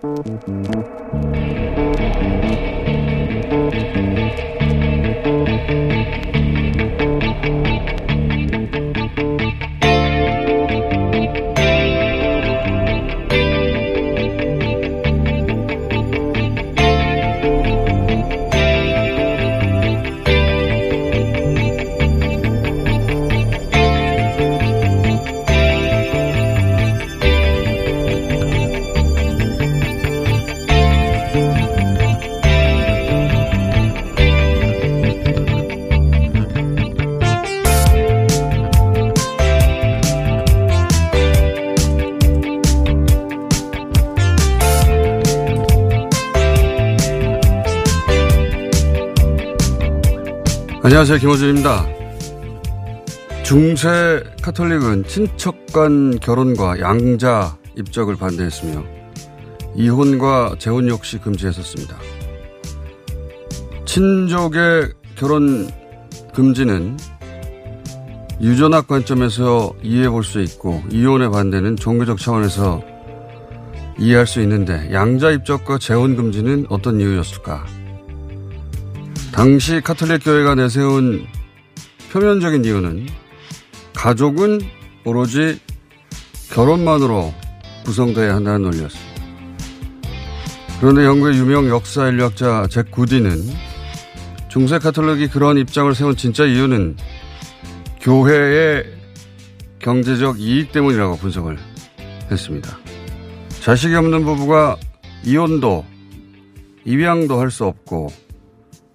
Música 안녕하세요. 김호준입니다. 중세 카톨릭은 친척 간 결혼과 양자 입적을 반대했으며 이혼과 재혼 역시 금지했었습니다. 친족의 결혼 금지는 유전학 관점에서 이해해 볼 수 있고 이혼의 반대는 종교적 차원에서 이해할 수 있는데 양자 입적과 재혼 금지는 어떤 이유였을까? 당시 카톨릭 교회가 내세운 표면적인 이유는 가족은 오로지 결혼만으로 구성돼야 한다는 논리였습니다. 그런데 영국의 유명 역사 인류학자 잭 구디는 중세 카톨릭이 그런 입장을 세운 진짜 이유는 교회의 경제적 이익 때문이라고 분석을 했습니다. 자식이 없는 부부가 이혼도 입양도 할 수 없고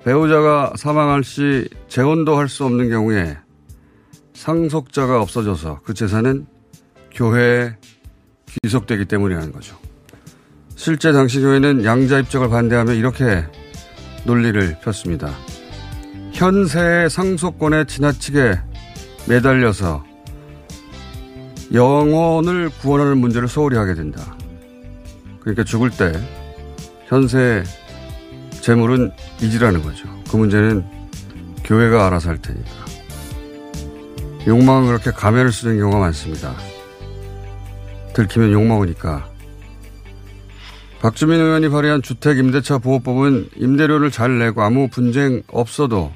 배우자가 사망할 시 재혼도 할 수 없는 경우에 상속자가 없어져서 그 재산은 교회에 귀속되기 때문이라는 거죠. 실제 당시 교회는 양자 입적을 반대하며 이렇게 논리를 폈습니다. 현세의 상속권에 지나치게 매달려서 영혼을 구원하는 문제를 소홀히 하게 된다. 그러니까 죽을 때 현세 재물은 잊으라는 거죠. 그 문제는 교회가 알아서 할 테니까. 욕망은 그렇게 가면을 쓰는 경우가 많습니다. 들키면 욕먹으니까. 박주민 의원이 발의한 주택 임대차 보호법은 임대료를 잘 내고 아무 분쟁 없어도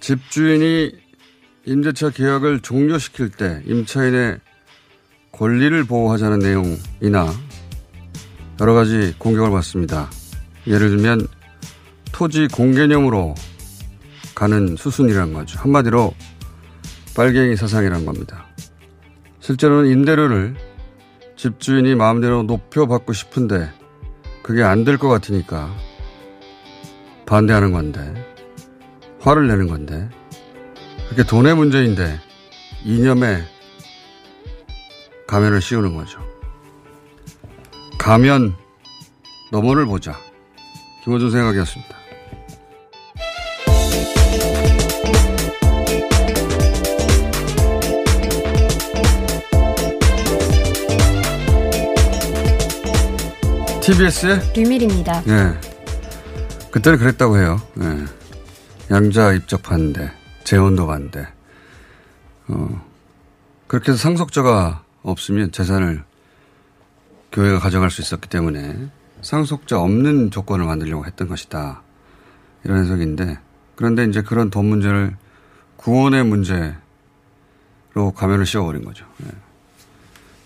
집주인이 임대차 계약을 종료시킬 때 임차인의 권리를 보호하자는 내용이나 여러 가지 공격을 받습니다. 예를 들면 토지 공개념으로 가는 수순이라는 거죠. 한마디로 빨갱이 사상이라는 겁니다. 실제로는 임대료를 집주인이 마음대로 높여받고 싶은데 그게 안 될 것 같으니까 반대하는 건데 화를 내는 건데 그게 돈의 문제인데 이념에 가면을 씌우는 거죠. 가면 너머를 보자. 김호준 생각이었습니다. TBS의 류밀입니다. 예. 그때는 그랬다고 해요. 예. 양자 입적 반대, 재혼도 반대. 어, 그렇게 해서 상속자가 없으면 재산을 교회가 가져갈 수 있었기 때문에 상속자 없는 조건을 만들려고 했던 것이다. 이런 해석인데 그런데 이제 그런 돈 문제를 구원의 문제로 가면을 씌워버린 거죠. 예.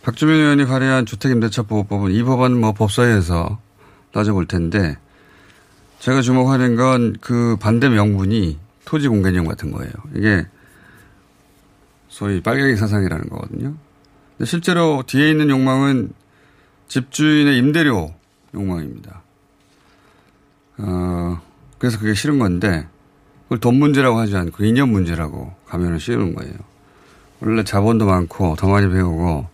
박주민 의원이 발의한 주택임대차보호법은 이 법안은 뭐 법사위에서 따져볼 텐데 제가 주목하는 건 그 반대 명분이 토지 공개념 같은 거예요. 이게 소위 빨갱이 사상이라는 거거든요. 근데 실제로 뒤에 있는 욕망은 집주인의 임대료 욕망입니다. 어, 그래서 그게 싫은 건데 그걸 돈 문제라고 하지 않고 인연 문제라고 가면을 씌우는 거예요. 원래 자본도 많고 더 많이 배우고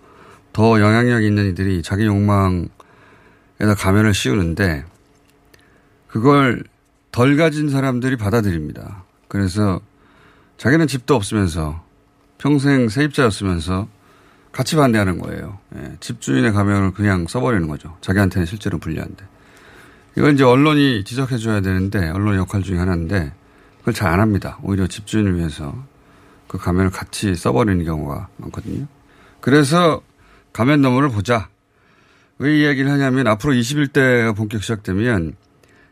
더 영향력 있는 이들이 자기 욕망에다 가면을 씌우는데 그걸 덜 가진 사람들이 받아들입니다. 그래서 자기는 집도 없으면서 평생 세입자였으면서 같이 반대하는 거예요. 예, 집주인의 가면을 그냥 써버리는 거죠. 자기한테는 실제로 불리한데. 이걸 이제 언론이 지적해줘야 되는데 언론 역할 중에 하나인데 그걸 잘 안 합니다. 오히려 집주인을 위해서 그 가면을 같이 써버리는 경우가 많거든요. 그래서 가면 너머를 보자. 왜 이야기를 하냐면 앞으로 21대가 본격 시작되면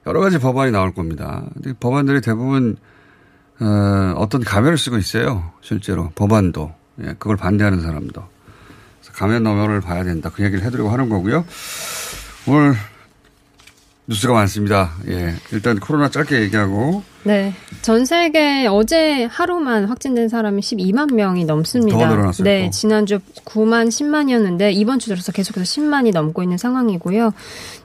여러 가지 법안이 나올 겁니다. 근데 법안들이 대부분 어, 어떤 가면을 쓰고 있어요. 실제로 법안도 예, 그걸 반대하는 사람도 가면 너머를 봐야 된다. 그 얘기를 해드리고 하는 거고요. 오늘 뉴스가 많습니다. 예. 일단 코로나 짧게 얘기하고. 네. 전 세계 어제 하루만 확진된 사람이 12만 명이 넘습니다. 더 늘어났어요. 네. 또. 지난주 9만 10만이었는데 이번 주 들어서 계속해서 10만이 넘고 있는 상황이고요.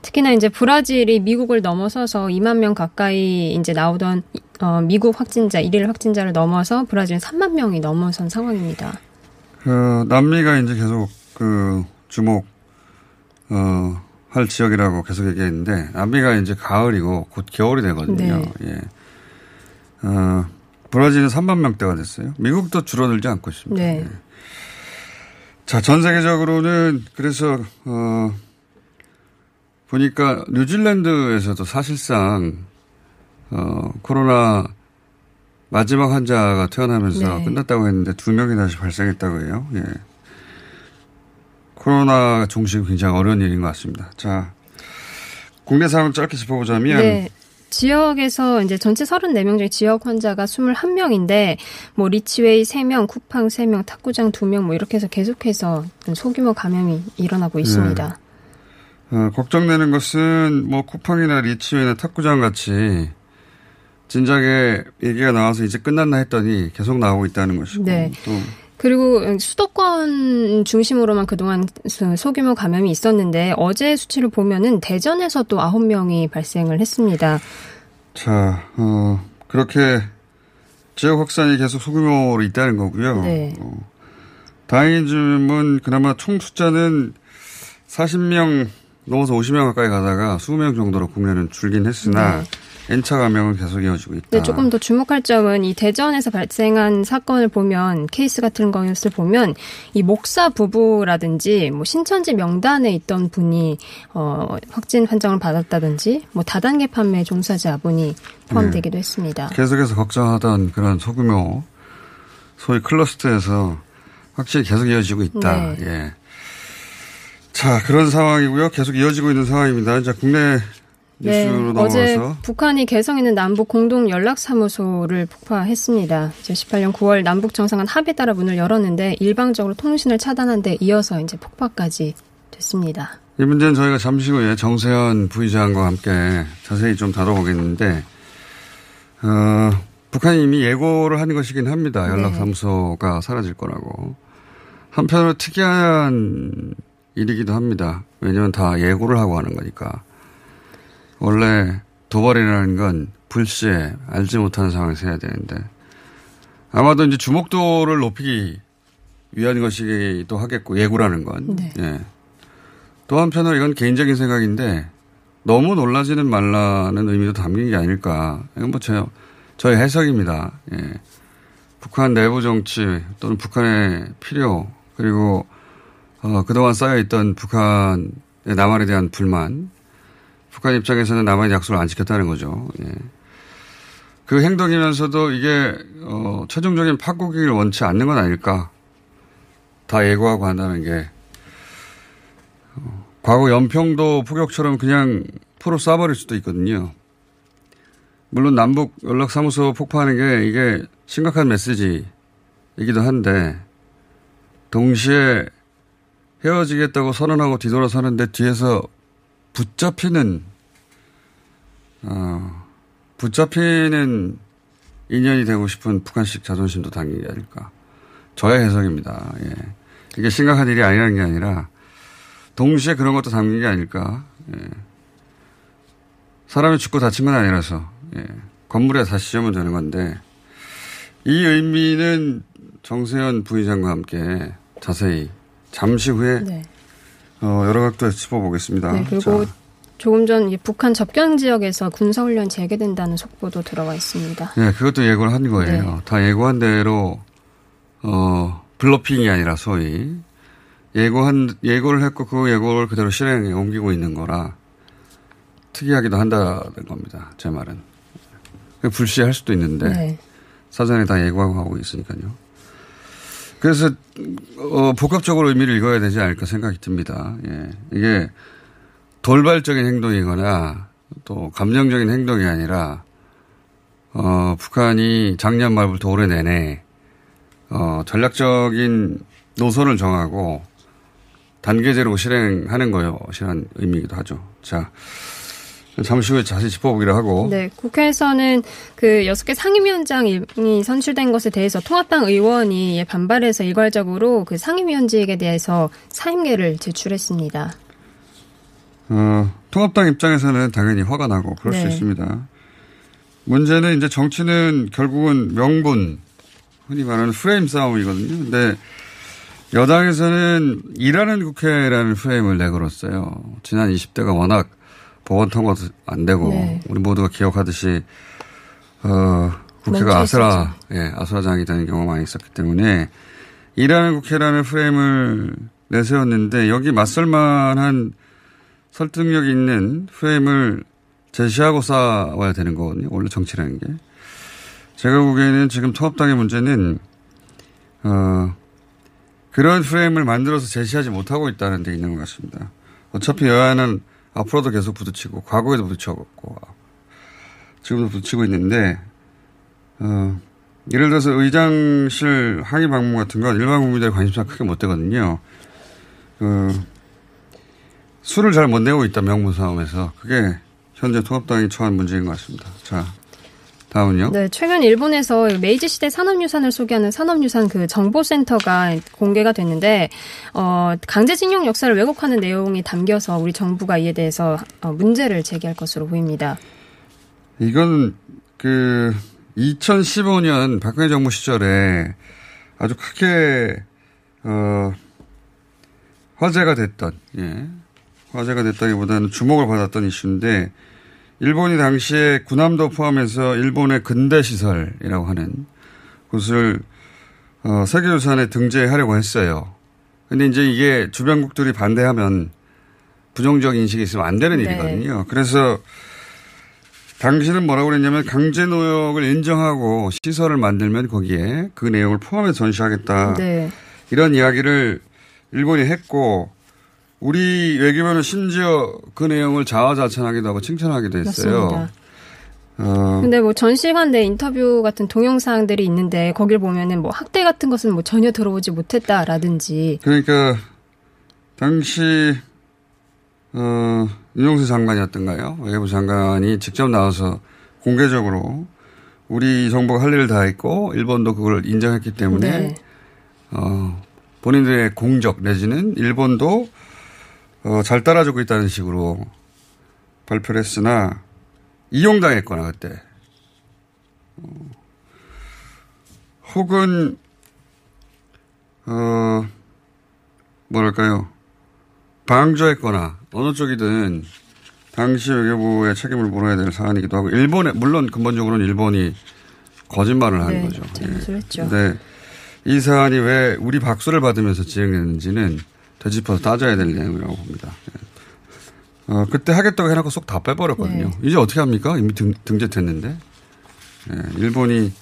특히나 이제 브라질이 미국을 넘어서서 2만 명 가까이 이제 나오던 어, 미국 확진자, 일일 확진자를 넘어서 브라질은 3만 명이 넘어선 상황입니다. 그 남미가 이제 계속 그 주목 어, 할 지역이라고 계속 얘기했는데 남미가 이제 가을이고 곧 겨울이 되거든요. 네. 예. 어, 브라질은 3만 명대가 됐어요. 미국도 줄어들지 않고 있습니다. 네. 예. 자, 전 세계적으로는 그래서 어 보니까 뉴질랜드에서도 사실상 어 코로나 마지막 환자가 태어나면서 네. 끝났다고 했는데 두 명이 다시 발생했다고 해요. 예. 코로나 종식이 굉장히 어려운 일인 것 같습니다. 자, 국내 상황 짧게 짚어보자면 네. 지역에서 이제 전체 34명 중에 지역 환자가 21명인데 뭐 리치웨이 3명, 쿠팡 3명, 탁구장 2명 뭐 이렇게 해서 계속해서 소규모 감염이 일어나고 있습니다. 어, 걱정되는 것은 뭐 쿠팡이나 리치웨이나 탁구장 같이 진작에 얘기가 나와서 이제 끝났나 했더니 계속 나오고 있다는 것이고 네. 또 그리고 수도권 중심으로만 그동안 소- 소규모 감염이 있었는데 어제 수치를 보면은 대전에서 또 9명이 발생을 했습니다. 자, 어, 그렇게 지역 확산이 계속 소규모로 있다는 거고요. 네. 어, 다행인 점은 그나마 총 숫자는 40명 넘어서 50명 가까이 가다가 20명 정도로 국내는 줄긴 했으나 네. N차 감염은 계속 이어지고 있다. 근데 조금 더 주목할 점은 이 대전에서 발생한 사건을 보면 케이스 같은 것을 보면 이 목사 부부라든지 뭐 신천지 명단에 있던 분이 어 확진 판정을 받았다든지 뭐 다단계 판매 종사자분이 포함되기도 했습니다. 계속해서 걱정하던 그런 소규모 소위 클러스터에서 확실히 계속 이어지고 있다. 네. 예. 자, 그런 상황이고요. 계속 이어지고 있는 상황입니다. 자, 국내 네, 어제 북한이 개성있는 남북 공동 연락 사무소를 폭파했습니다. 2018년 9월 남북 정상간 합의에 따라 문을 열었는데 일방적으로 통신을 차단한 데 이어서 이제 폭파까지 됐습니다. 이 문제는 저희가 잠시 후에 정세현 부의장과 함께 자세히 좀 다뤄보겠는데, 어, 북한이 이미 예고를 한 것이긴 합니다. 연락사무소가 사라질 거라고. 한편으로 특이한 일이기도 합니다. 왜냐하면 다 예고를 하고 하는 거니까. 원래 도발이라는 건 불시에 알지 못하는 상황에서 해야 되는데, 아마도 이제 주목도를 높이기 위한 것이기도 하겠고, 예고라는 건. 네. 예. 또 한편으로 이건 개인적인 생각인데 너무 놀라지는 말라는 의미도 담긴 게 아닐까. 이건 뭐 저, 저의 해석입니다. 예. 북한 내부 정치 또는 북한의 필요 그리고 어, 그동안 쌓여있던 북한의 남한에 대한 불만 북한 입장에서는 남한의 약속을 안 지켰다는 거죠. 예. 그 행동이면서도 이게 어, 최종적인 파국을 원치 않는 건 아닐까. 다 예고하고 한다는 게 과거 연평도 포격처럼 그냥 포로 쏴버릴 수도 있거든요. 물론 남북 연락사무소 폭파하는 게 이게 심각한 메시지이기도 한데 동시에 헤어지겠다고 선언하고 뒤돌아서는데 뒤에서 붙잡히는 어, 붙잡히는 인연이 되고 싶은 북한식 자존심도 담긴 게 아닐까. 저의 해석입니다. 예. 이게 심각한 일이 아니라는 게 아니라 동시에 그런 것도 담긴 게 아닐까. 예. 사람이 죽고 다친 건 아니라서 예. 건물에 다시 지으면 되는 건데 이 의미는 정세현 부의장과 함께 자세히 잠시 후에 네. 어, 여러 각도에서 짚어보겠습니다. 네, 그리고 자, 조금 전이 북한 접경 지역에서 군사훈련 재개된다는 속보도 들어와 있습니다. 네, 그것도 예고를 한 거예요. 네. 다 예고한 대로 어, 블러핑이 아니라 소위 예고한 예고를 했고 그 예고를 그대로 실행에 옮기고 있는 거라 특이하기도 한다는 겁니다. 제 말은 불시할 수도 있는데 네. 사전에 다 예고하고 하고 있으니까요. 그래서 어, 복합적으로 의미를 읽어야 되지 않을까 생각이 듭니다. 예. 이게 돌발적인 행동이거나 또 감정적인 행동이 아니라 어, 북한이 작년 말부터 올해 내내 어, 전략적인 노선을 정하고 단계제로 실행하는 것이라는 의미이기도 하죠. 자, 잠시 후에 자세히 짚어보기로 하고. 네, 국회에서는 그 여섯 개 상임위원장이 선출된 것에 대해서 통합당 의원이 반발해서 일괄적으로 그 상임위원직에 대해서 사임계를 제출했습니다. 어, 통합당 입장에서는 당연히 화가 나고 그럴 수 네. 있습니다. 문제는 이제 정치는 결국은 명분, 흔히 말하는 프레임 싸움이거든요. 근데 여당에서는 일하는 국회라는 프레임을 내걸었어요. 지난 20대가 워낙 법원 통과도 안 되고 네. 우리 모두가 기억하듯이 어, 국회가 아수라, 예, 아수라장이 되는 경우가 많이 있었기 때문에 일하는 국회라는 프레임을 내세웠는데 여기 맞설만한 설득력 있는 프레임을 제시하고 싸워야 되는 거거든요. 원래 정치라는 게. 제가 보기에는 지금 통합당의 문제는, 어, 그런 프레임을 만들어서 제시하지 못하고 있다는 데 있는 것 같습니다. 어차피 여야는 앞으로도 계속 부딪히고, 과거에도 부딪혀왔고, 지금도 부딪히고 있는데, 어, 예를 들어서 의장실 항의 방문 같은 건 일반 국민들의 관심사가 크게 못 되거든요. 그, 술을 잘못 내고 있다, 명분 싸움에서. 그게 현재 통합당이 처한 문제인 것 같습니다. 자, 다음은요. 네, 최근 일본에서 메이지 시대 산업유산을 소개하는 산업유산 그 정보센터가 공개가 됐는데, 어, 강제징용 역사를 왜곡하는 내용이 담겨서 우리 정부가 이에 대해서 어, 문제를 제기할 것으로 보입니다. 이건 그 2015년 박근혜 정부 시절에 아주 크게 어 화제가 됐던 예. 화제가 됐다기보다는 주목을 받았던 이슈인데 일본이 당시에 군함도 포함해서 일본의 근대 시설이라고 하는 곳을 어, 세계유산에 등재하려고 했어요. 근데 이제 이게 주변국들이 반대하면 부정적 인식이 있으면 안 되는 네. 일이거든요. 그래서 당신은 뭐라고 그랬냐면 강제 노역을 인정하고 시설을 만들면 거기에 그 내용을 포함해서 전시하겠다. 네. 이런 이야기를 일본이 했고 우리 외교부는 심지어 그 내용을 자화자찬하기도 하고 칭찬하기도 했어요. 맞습니다. 어, 근데 뭐 전시관 내 인터뷰 같은 동영상들이 있는데 거길 보면은 뭐 학대 같은 것은 뭐 전혀 들어오지 못했다라든지 그러니까 당시 어, 윤용수 장관이었던가요? 외교부 장관이 직접 나와서 공개적으로 우리 정부가 할 일을 다 했고 일본도 그걸 인정했기 때문에 네. 어, 본인들의 공적 내지는 일본도 어, 잘 따라주고 있다는 식으로 발표를 했으나 이용당했거나 그때 어, 혹은 어, 뭐랄까요 방조했거나 어느 쪽이든 당시 외교부의 책임을 물어야 될 사안이기도 하고 일본에 물론 근본적으로는 일본이 거짓말을 한 네, 거죠. 잘못을 했죠. 네. 이 사안이 왜 우리 박수를 받으면서 진행됐는지는 되짚어서 따져야 될 내용이라고 봅니다. 예. 어, 그때 하겠다고 해놓고 쏙 다 빼버렸거든요. 네. 이제 어떻게 합니까? 이미 등, 등재됐는데. 예, 일본이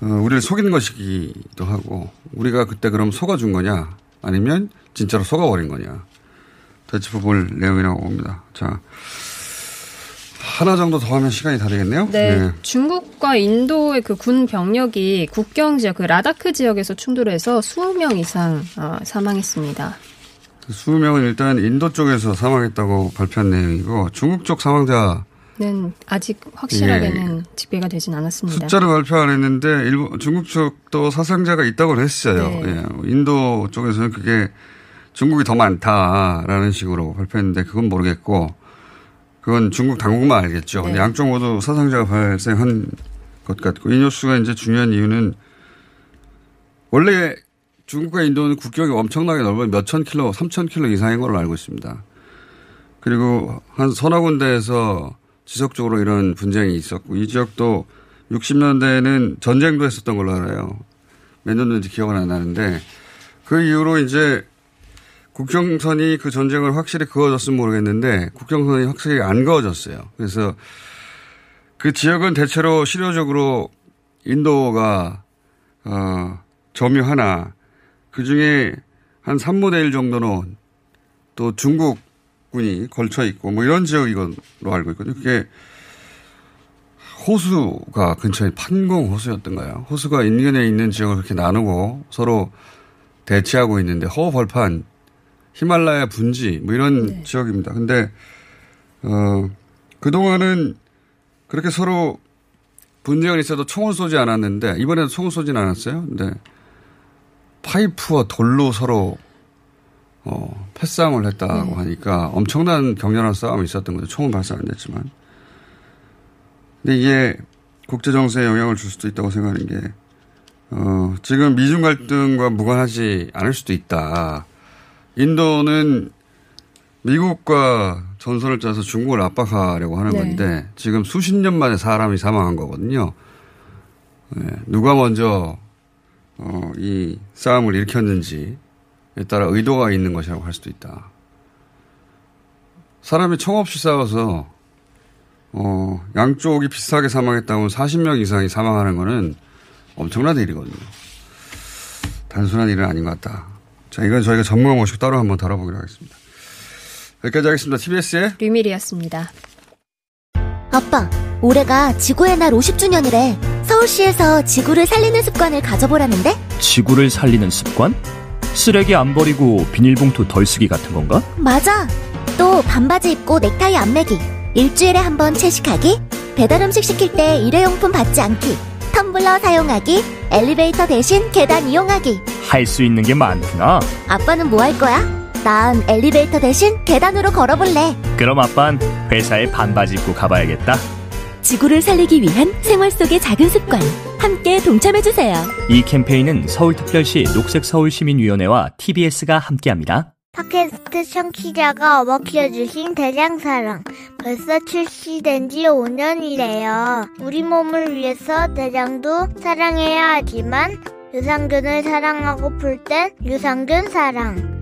어, 우리를 속이는 것이기도 하고 우리가 그때 그럼 속아준 거냐 아니면 진짜로 속아버린 거냐 대치부 볼 내용이라고 봅니다. 자, 하나 정도 더 하면 시간이 다 되겠네요. 네, 중국과 인도의 그 군 병력이 국경 지역, 그 라다크 지역에서 충돌해서 20명 이상 어, 사망했습니다. 20명은 일단 인도 쪽에서 사망했다고 발표한 내용이고 중국 쪽 사망자 는 아직 확실하게는 집계가 되진 않았습니다. 숫자를 발표 안 했는데 일본 중국 쪽도 사상자가 있다고 했어요. 네. 예. 인도 쪽에서는 그게 중국이 더 많다라는 식으로 발표했는데 그건 모르겠고 그건 중국 당국만 알겠죠. 네. 양쪽 모두 사상자가 발생한 것 같고 이 뉴스가 이제 중요한 이유는 원래 중국과 인도는 국경이 엄청나게 넓은 몇천 킬로, 삼천 킬로 이상인 걸로 알고 있습니다. 그리고 한 서너 군데에서 지속적으로 이런 분쟁이 있었고 이 지역도 60년대에는 전쟁도 했었던 걸로 알아요. 몇 년도인지 기억은 안 나는데 그 이후로 이제 국경선이 그 전쟁을 확실히 그어졌으면 모르겠는데 국경선이 확실히 안 그어졌어요. 그래서 그 지역은 대체로 실효적으로 인도가 어, 점유하나 그 중에 한 3분의 1 정도는 또 중국군이 걸쳐 있고 뭐 이런 지역이걸로 알고 있거든요. 그게 호수가 근처에 판공 호수였던가요? 호수가 인근에 있는 지역을 그렇게 나누고 서로 대치하고 있는데 허벌판 히말라야 분지 뭐 이런 지역입니다. 근데 어 그동안은 그렇게 서로 분쟁은 있어도 총을 쏘지 않았는데 이번에도 총을 쏘진 않았어요. 근데 파이프와 돌로 서로 어, 패싸움을 했다고 하니까 엄청난 격렬한 싸움이 있었던 거죠. 총은 발사 안 됐지만. 근데 이게 국제 정세에 영향을 줄 수도 있다고 생각하는 게 어, 지금 미중 갈등과 무관하지 않을 수도 있다. 인도는 미국과 전선을 짜서 중국을 압박하려고 하는 네. 건데 지금 수십 년 만에 사람이 사망한 거거든요. 네, 누가 먼저 어, 이 싸움을 일으켰는지에 따라 의도가 있는 것이라고 할 수도 있다. 사람이 총 없이 싸워서 어, 양쪽이 비슷하게 사망했다면 40명 이상이 사망하는 거는 엄청난 일이거든요. 단순한 일은 아닌 것 같다. 자, 이건 저희가 전문가 모시고 따로 한번 다뤄보기로 하겠습니다. 여기까지 하겠습니다. TBS의 류밀이었습니다. 아빠, 올해가 지구의 날 50주년이래. 서울시에서 지구를 살리는 습관을 가져보라는데? 지구를 살리는 습관? 쓰레기 안 버리고 비닐봉투 덜 쓰기 같은 건가? 맞아. 또 반바지 입고 넥타이 안 매기. 일주일에 한 번 채식하기. 배달 음식 시킬 때 일회용품 받지 않기. 텀블러 사용하기. 엘리베이터 대신 계단 이용하기. 할 수 있는 게 많구나. 아빠는 뭐 할 거야? 난 엘리베이터 대신 계단으로 걸어볼래. 그럼 아빤 회사에 반바지 입고 가봐야겠다. 지구를 살리기 위한 생활 속의 작은 습관. 함께 동참해주세요. 이 캠페인은 서울특별시 녹색서울시민위원회와 TBS가 함께합니다. 팟캐스트 청취자가 어머 키워주신 대장사랑. 벌써 출시된 지 5년이래요. 우리 몸을 위해서 대장도 사랑해야 하지만 유산균을 사랑하고플 땐 유산균 사랑.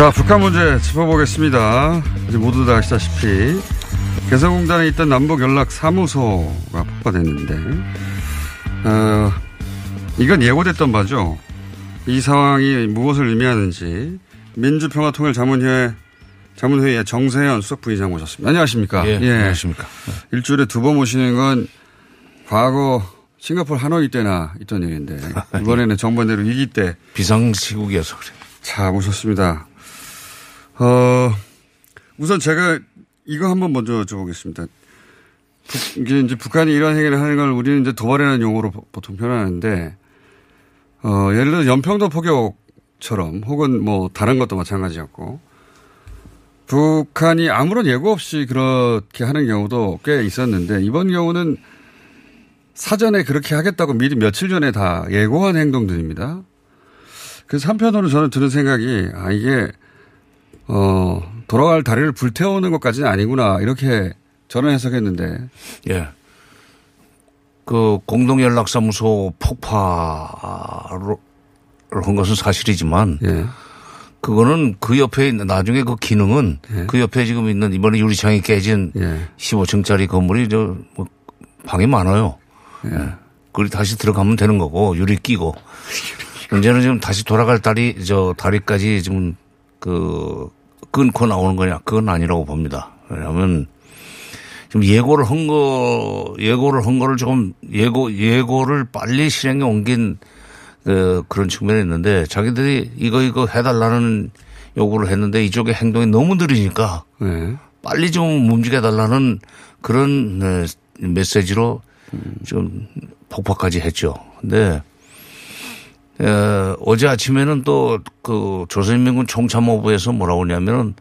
자, 북한 문제 짚어보겠습니다. 이제 모두 다 아시다시피 개성공단에 있던 남북 연락 사무소가 폭파됐는데, 어, 이건 예고됐던 바죠. 이 상황이 무엇을 의미하는지 민주평화통일자문회 자문회의에 정세현 수석 부의장 모셨습니다. 안녕하십니까? 예, 안녕하십니까? 일주일에 두 번 모시는 건 과거 싱가포르 하노이 때나 있던 일인데 이번에는 정반대로 위기 때 비상시국이어서 그래. 자 모셨습니다. 어 우선 제가 이거 한번 먼저 여쭤보겠습니다. 북, 이게 이제 북한이 이런 행위를 하는 걸 우리는 이제 도발이라는 용어로 보통 표현하는데 어 예를 들어 연평도 포격처럼 혹은 뭐 다른 것도 마찬가지였고 북한이 아무런 예고 없이 그렇게 하는 경우도 꽤 있었는데 이번 경우는 사전에 그렇게 하겠다고 미리 며칠 전에 다 예고한 행동들입니다. 그래서 한편으로 저는 드는 생각이 아 이게 어 돌아갈 다리를 불태우는 것까지는 아니구나 이렇게 저는 해석했는데 예. 그 공동연락사무소 폭파를 한 것은 사실이지만 예. 그거는 그 옆에 있는 나중에 그 기능은 예. 그 옆에 지금 있는 이번에 유리창이 깨진 예. 15층짜리 건물이 저 뭐 방이 많아요. 예. 그리 다시 들어가면 되는 거고 유리 끼고 문제는 지금 다시 돌아갈 다리 저 다리까지 지금 그 끊고 나오는 거냐 그건 아니라고 봅니다. 왜냐하면 지금 예고를 한 거, 예고를 한 거를 조금 예고, 예고를 빨리 실행에 옮긴 그 그런 측면이 있는데 자기들이 이거 이거 해달라는 요구를 했는데 이쪽의 행동이 너무 느리니까 네. 빨리 좀 움직여 달라는 그런 네, 메시지로 좀 폭파까지 했죠. 근데 에, 어제 아침에는 또 그 조선인민군 총참모부에서 뭐라고 하냐면은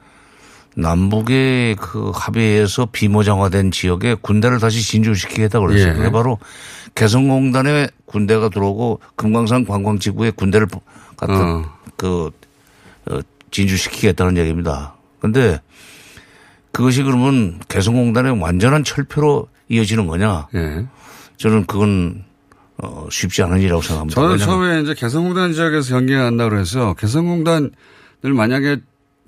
남북의 그 합의에서 비모장화된 지역에 군대를 다시 진주시키겠다 그랬어요. 예. 그게 바로 개성공단에 군대가 들어오고 금강산 관광지구에 군대를 갖다 어. 그 어, 진주시키겠다는 얘기입니다. 근데 그것이 그러면 개성공단의 완전한 철폐로 이어지는 거냐? 예. 저는 그건 어, 쉽지 않은 일이라고 생각합니다. 저는 처음에 이제 개성공단 지역에서 경기한다고 그래서 개성공단을 만약에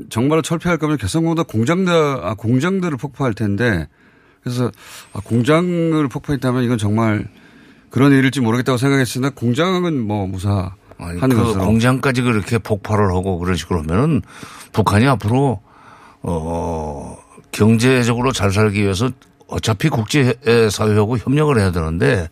정말로 철폐할 거면 개성공단 공장들, 아, 공장들을 폭파할 텐데 그래서 아, 공장을 폭파했다면 이건 정말 그런 일일지 모르겠다고 생각했으나 공장은 뭐 무사 아니, 하는 그 것으로. 공장까지 그렇게 폭발을 하고 그런 식으로 하면은 북한이 앞으로 어 경제적으로 잘 살기 위해서 어차피 국제 사회하고 협력을 해야 되는데 예,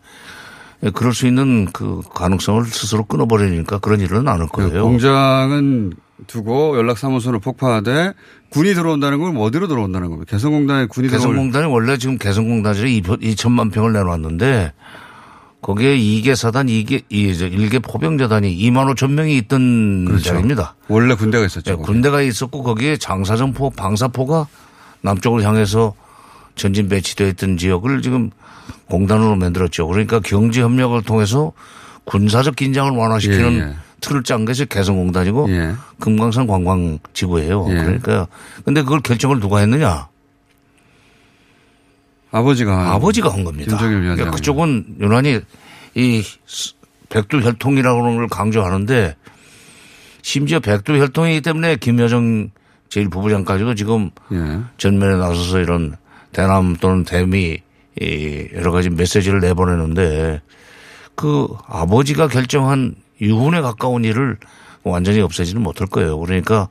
그럴 수 있는 그 가능성을 스스로 끊어버리니까 그런 일은 않을 거예요. 그 공장은 두고 연락사무소를 폭파하되 군이 들어온다는 건 어디로 들어온다는 겁니다. 개성공단에 군이 들어올 개성공단이 원래 지금 개성공단이 2천만 평을 내놨는데 거기에 2개 사단, 2개, 1개 포병재단이 2만 5천 명이 있던 그렇죠. 자리입니다. 원래 군대가 있었죠. 네, 군대가 있었고 거기에 장사정포, 방사포가 남쪽을 향해서 전진 배치되어 있던 지역을 지금 공단으로 만들었죠. 그러니까 경제 협력을 통해서 군사적 긴장을 완화시키는 예, 예. 틀을 짠 것이 개성공단이고 예. 금강산 관광지구예요. 예. 그러니까 근데 그걸 결정을 누가 했느냐? 아버지가 아버지가 한 겁니다. 그러니까 그쪽은 유난히 이 백두 혈통이라고 하는 걸 강조하는데 심지어 백두 혈통이기 때문에 김여정 제1부부장까지도 지금 예. 전면에 나서서 이런 대남 또는 대미 이 여러 가지 메시지를 내보내는데 그 아버지가 결정한 유훈에 가까운 일을 완전히 없애지는 못할 거예요. 그러니까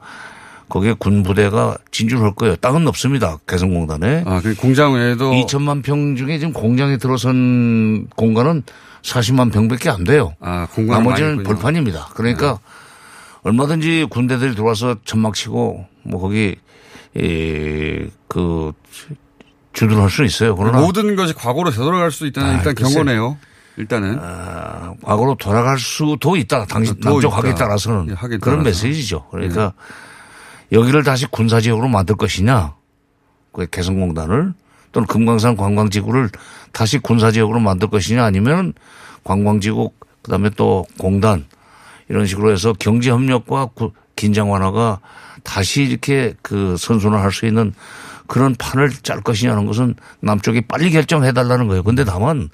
거기에 군 부대가 진주를 할 거예요. 땅은 없습니다. 개성공단에. 아, 그 공장 외에도 2천만 평 중에 지금 공장에 들어선 공간은 40만 평밖에 안 돼요. 아, 공간은 나머지는. 벌판입니다. 그러니까 얼마든지 군대들이 들어와서 천막 치고 뭐 거기 이그 주둔을 할 수는 있어요. 그러나 모든 것이 과거로 되돌아갈 수 있다는 아, 일단 글쎄. 경고네요. 일단은 아, 과거로 돌아갈 수도 있다. 당신 더 남쪽 있다. 하기에 따라서는 예, 그런. 메시지죠. 그러니까 여기를 다시 군사지역으로 만들 것이냐, 그 개성공단을 또는 금강산 관광지구를 다시 군사지역으로 만들 것이냐, 아니면 관광지구 그다음에 또 공단 이런 식으로 해서 경제 협력과 구- 긴장 완화가 다시 이렇게 그 선순환 할 수 있는 그런 판을 짤 것이냐는 것은 남쪽이 빨리 결정해 달라는 거예요. 근데 다만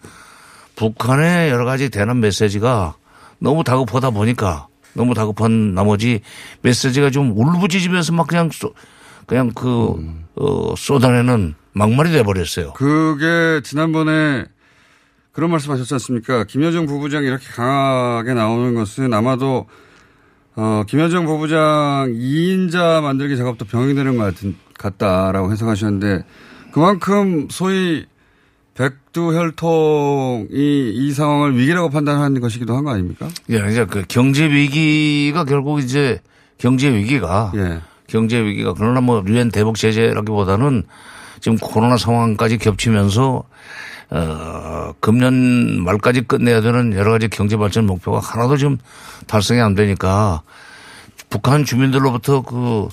북한의 여러 가지 대남 메시지가 너무 다급하다 보니까 너무 다급한 나머지 메시지가 좀 울부짖으면서 막 그냥 쏘, 그냥 그, 음. 어, 쏟아내는 막말이 돼버렸어요. 그게 지난번에 그런 말씀 하셨지 않습니까? 김여정 부부장이 이렇게 강하게 나오는 것은 아마도 어, 김여정 부부장 2인자 만들기 작업도 병행되는 것 같은, 같다라고 해석하셨는데 그만큼 소위 백두혈통이 이 상황을 위기라고 판단하는 것이기도 한 거 아닙니까? 예, 이제 그 경제 위기가 결국 이제 경제 위기가 예. 경제 위기가 그러나 뭐 유엔 대북 제재라기보다는 지금 코로나 상황까지 겹치면서 어 금년 말까지 끝내야 되는 여러 가지 경제 발전 목표가 하나도 지금 달성이 안 되니까 북한 주민들로부터 그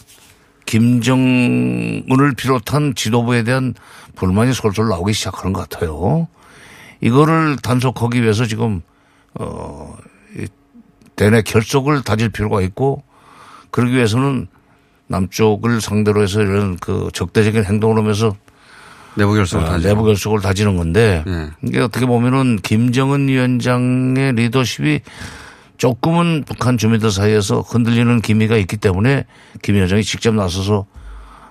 김정은을 비롯한 지도부에 대한 불만이 솔솔 나오기 시작하는 것 같아요. 이거를 단속하기 위해서 지금 어, 이 대내 결속을 다질 필요가 있고 그러기 위해서는 남쪽을 상대로 해서 이런 그 적대적인 행동을 하면서 내부 결속을 어, 다지고. 내부 결속을 다지는 건데 예. 이게 어떻게 보면은 김정은 위원장의 리더십이 조금은 북한 주민들 사이에서 흔들리는 기미가 있기 때문에 김 위원장이 직접 나서서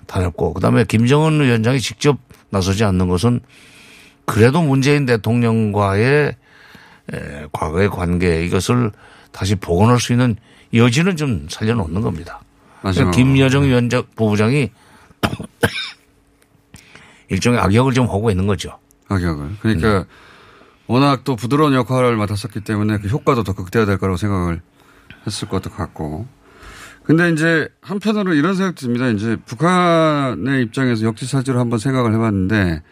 다녔고 그다음에 김정은 위원장이 직접 나서지 않는 것은 그래도 문재인 대통령과의 에, 과거의 관계 이것을 다시 복원할 수 있는 여지는 좀 살려놓는 겁니다. 맞아요. 김여정 위원장 부부장이 일종의 악역을 좀 하고 있는 거죠. 악역을. 그러니까 워낙 또 부드러운 역할을 맡았었기 때문에 그 효과도 더 극대화될 거라고 생각을 했을 것도 같고. 근데 이제 한편으로 이런 생각도 듭니다. 이제 북한의 입장에서 역지사지로 한번 생각을 해봤는데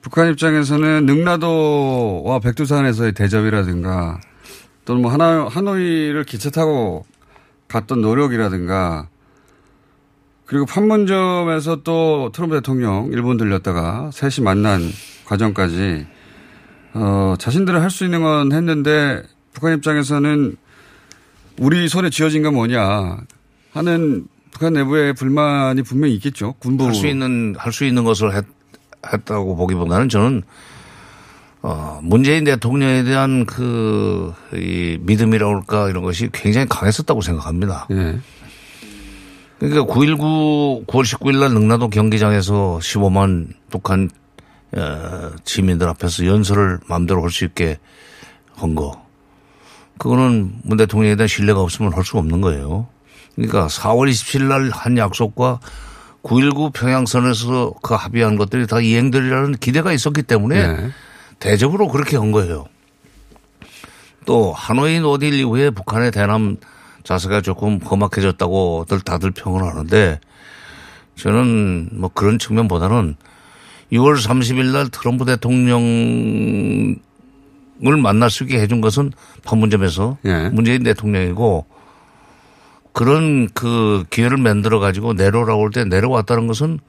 북한 입장에서는 능라도와 백두산에서의 대접이라든가 또는 뭐 하나, 하노이를 기차 타고 갔던 노력이라든가 그리고 판문점에서 또 트럼프 대통령 일본 들렸다가 셋이 만난 과정까지 어, 자신들은 할 수 있는 건 했는데 북한 입장에서는 우리 손에 쥐어진 건 뭐냐 하는 북한 내부의 불만이 분명히 있겠죠. 군부 할 수 있는 할 수 있는 것을 했, 했다고 보기보다는 저는 어, 문재인 대통령에 대한 그, 이 믿음이라고 할까 이런 것이 굉장히 강했었다고 생각합니다. 예. 그러니까 9.19, 9월 19일 날 능라도 경기장에서 15만 북한 어, 시민들 앞에서 연설을 마음대로 할 수 있게 한 거. 그거는 문 대통령에 대한 신뢰가 없으면 할 수가 없는 거예요. 그러니까 4월 27일 날 한 약속과 9.19 평양선에서 그 합의한 것들이 다 이행되리라는 기대가 있었기 때문에 네. 대접으로 그렇게 한 거예요. 또 하노이 노딜 이후에 북한의 대남 자세가 조금 험악해졌다고들 다들 평을 하는데 저는 뭐 그런 측면보다는 6월 30일 날 트럼프 대통령을 만날 수 있게 해준 것은 판문점에서 예. 문재인 대통령이고 그런 그 기회를 만들어 가지고 내려오라고 할 때 내려왔다는 것은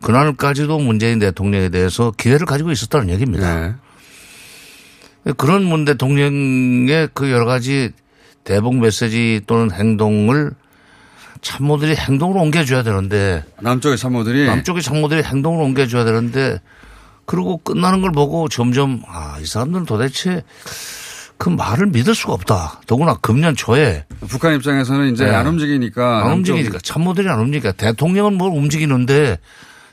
그날까지도 문재인 대통령에 대해서 기회를 가지고 있었다는 얘기입니다. 네. 그런 문 대통령의 그 여러 가지 대북 메시지 또는 행동을 참모들이 행동으로 옮겨줘야 되는데. 남쪽의 참모들이? 남쪽의 참모들이 행동으로 옮겨줘야 되는데. 그리고 끝나는 걸 보고 점점 아 이 사람들은 도대체 그 말을 믿을 수가 없다. 더구나 금년 초에. 북한 입장에서는 이제 네. 안 움직이니까 안 움직이니까. 참모들이 안 움직이니까. 대통령은 뭘 움직이는데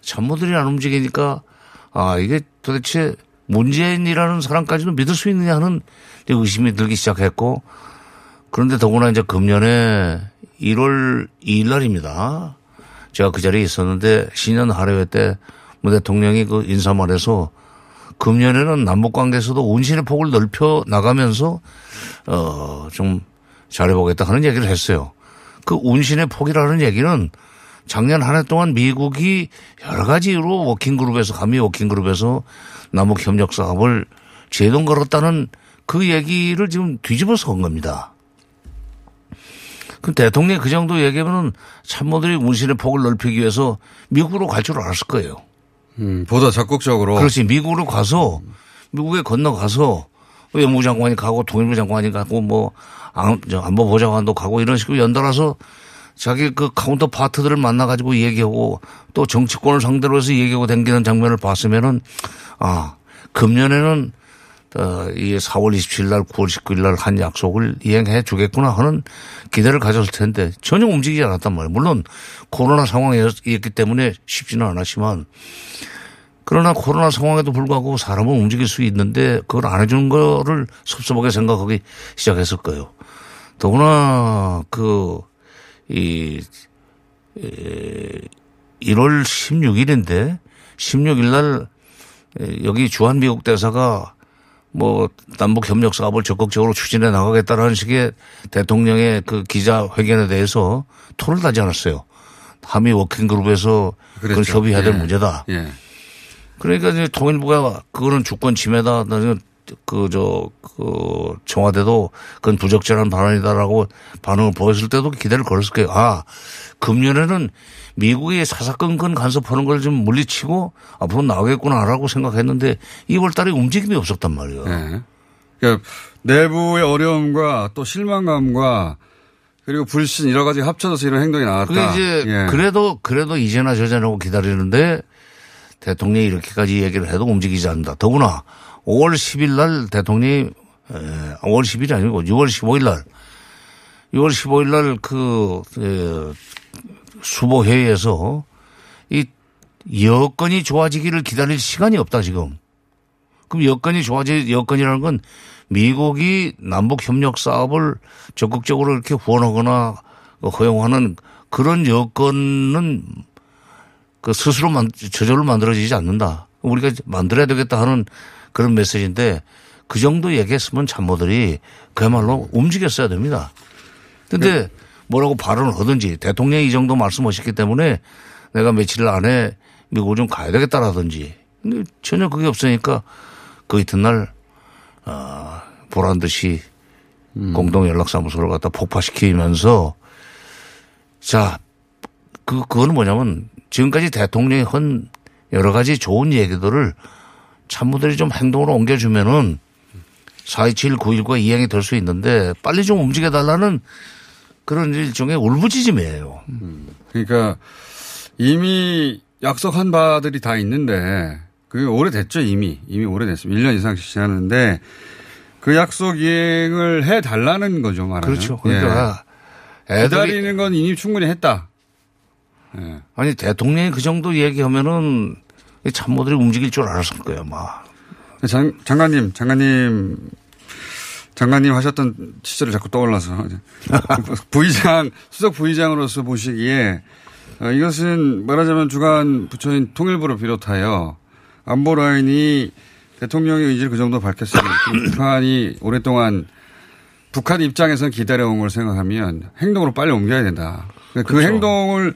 참모들이 안 움직이니까 아 이게 도대체 문재인이라는 사람까지도 믿을 수 있느냐 하는 의심이 들기 시작했고 그런데 더구나 이제 금년에 1월 2일 날입니다. 제가 그 자리에 있었는데 신년 하례회 때 문 대통령이 그 인사말에서 금년에는 남북 관계에서도 운신의 폭을 넓혀 나가면서 어 좀 잘해보겠다 하는 얘기를 했어요. 그 운신의 폭이라는 얘기는 작년 한 해 동안 미국이 여러 가지 이유로 working group에서 감히 working group에서 남북 협력 사업을 제동 걸었다는 그 얘기를 지금 뒤집어서 한 겁니다. 그 대통령이 그 정도 얘기하면은 참모들이 운신의 폭을 넓히기 위해서 미국으로 갈 줄 알았을 거예요. 음, 보다 적극적으로 그렇지. 미국으로 가서 미국에 건너가서 외무부 장관이 가고 통일부 장관이 가고 뭐 안- 안보보좌관도 가고 이런 식으로 연달아서 자기 그 counterpart들을 만나가지고 얘기하고 또 정치권을 상대로 해서 얘기하고 댕기는 장면을 봤으면은 아 금년에는 어, 이 4월 27일 날, 9월 19일 날 한 약속을 이행해 주겠구나 하는 기대를 가졌을 텐데 전혀 움직이지 않았단 말이에요. 물론 코로나 상황이었기 때문에 쉽지는 않았지만 그러나 코로나 상황에도 불구하고 사람은 움직일 수 있는데 그걸 안 해주는 거를 섭섭하게 생각하기 시작했을 거예요. 더구나 그, 이, 에, 1월 16일인데 16일 날 여기 주한 미국 대사가 뭐 남북 협력 사업을 적극적으로 추진해 나가겠다는 식의 대통령의 그 기자 회견에 대해서 토를 달지 않았어요. 한미 워킹 그룹에서 그걸 그랬죠. 협의해야 될 예. 문제다. 예. 그러니까 이제 통일부가 그거는 주권 침해다. 나는 그, 저, 그, 청와대도 그건 부적절한 발언이다라고 반응을 보였을 때도 기대를 걸었을 거예요. 아, 금년에는 미국이 사사건건 간섭하는 걸 좀 물리치고 앞으로 나오겠구나라고 생각했는데 2월 달에 움직임이 없었단 말이에요. 예. 그러니까 내부의 어려움과 또 실망감과 그리고 불신 여러 가지 합쳐져서 이런 행동이 나왔다. 그게 이제 예. 그래도 그래도 이제나 저제나고 기다리는데 대통령이 이렇게까지 얘기를 해도 움직이지 않는다. 더구나 5월 10일 날 대통령이 에, 5월 10일이 아니고 6월 15일 날 6월 15일 날그 수보 회의에서 이 여건이 좋아지기를 기다릴 시간이 없다 지금. 그럼 여건이 좋아질 여건이라는 건 미국이 남북 협력 사업을 적극적으로 이렇게 후원하거나 허용하는 그런 여건은 그 스스로 만, 저절로 만들어지지 않는다. 우리가 만들어야 되겠다 하는 그런 메시지인데 그 정도 얘기했으면 참모들이 그야말로 움직였어야 됩니다. 근데 뭐라고 발언을 하든지 대통령이 이 정도 말씀하셨기 때문에 내가 며칠 안에 미국을 좀 가야 되겠다라든지. 근데 전혀 그게 없으니까 그 이튿날 아, 보란 듯이 공동 연락사무소를 갖다 폭파시키면서 자, 그, 그거는 뭐냐면 지금까지 대통령이 한 여러 가지 좋은 얘기들을 참모들이 좀 행동으로 옮겨주면은 4.27, 9.19가 이행이 될 수 있는데 빨리 좀 움직여달라는 그런 일종의 울부짖음이에요. 그러니까 이미 약속한 바들이 다 있는데 그게 오래됐죠 이미 이미 오래됐습니다. 1년 이상씩 지났는데 그 약속 이행을 해 달라는 거죠 말하면. 그렇죠. 그러니까 예. 기다리는 건 이미 충분히 했다. 예. 아니 대통령이 그 정도 얘기하면은 이 참모들이 움직일 줄 알았을 거예요, 막. 장, 장관님, 장관님, 장관님 하셨던 시절이 자꾸 떠올라서 부의장 수석 부의장으로서 보시기에 어, 이것은 말하자면 주간 부처인 통일부를 비롯하여 안보 라인이 대통령의 의지를 그 정도 밝혔으니 북한이 오랫동안 북한 입장에서는 기다려온 걸 생각하면 행동으로 빨리 옮겨야 된다. 그 그렇죠. 행동을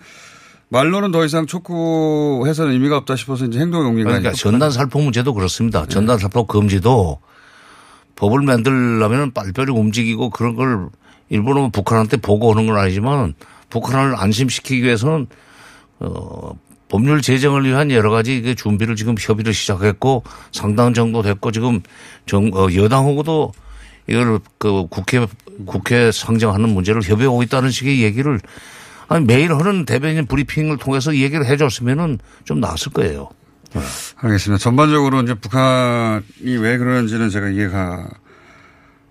말로는 더 이상 촉구해서는 의미가 없다 싶어서 이제 행동에 옮긴 거 그러니까 전단 살포 문제도 그렇습니다. 전단 살포 금지도 법을 만들려면 빨리빨리 움직이고 그런 걸 일본은 북한한테 보고하는 건 아니지만 북한을 안심시키기 위해서는 어 법률 제정을 위한 여러 가지 그 준비를 지금 협의를 시작했고 상당 정도 됐고 지금 정, 어, 여당하고도 이걸 그 국회 국회 상정하는 문제를 협의하고 있다는 식의 얘기를 아니 매일 하는 대변인 브리핑을 통해서 이 얘기를 해줬으면은 좀 나았을 거예요. 알겠습니다. 전반적으로 이제 북한이 왜 그러는지는 제가 이해가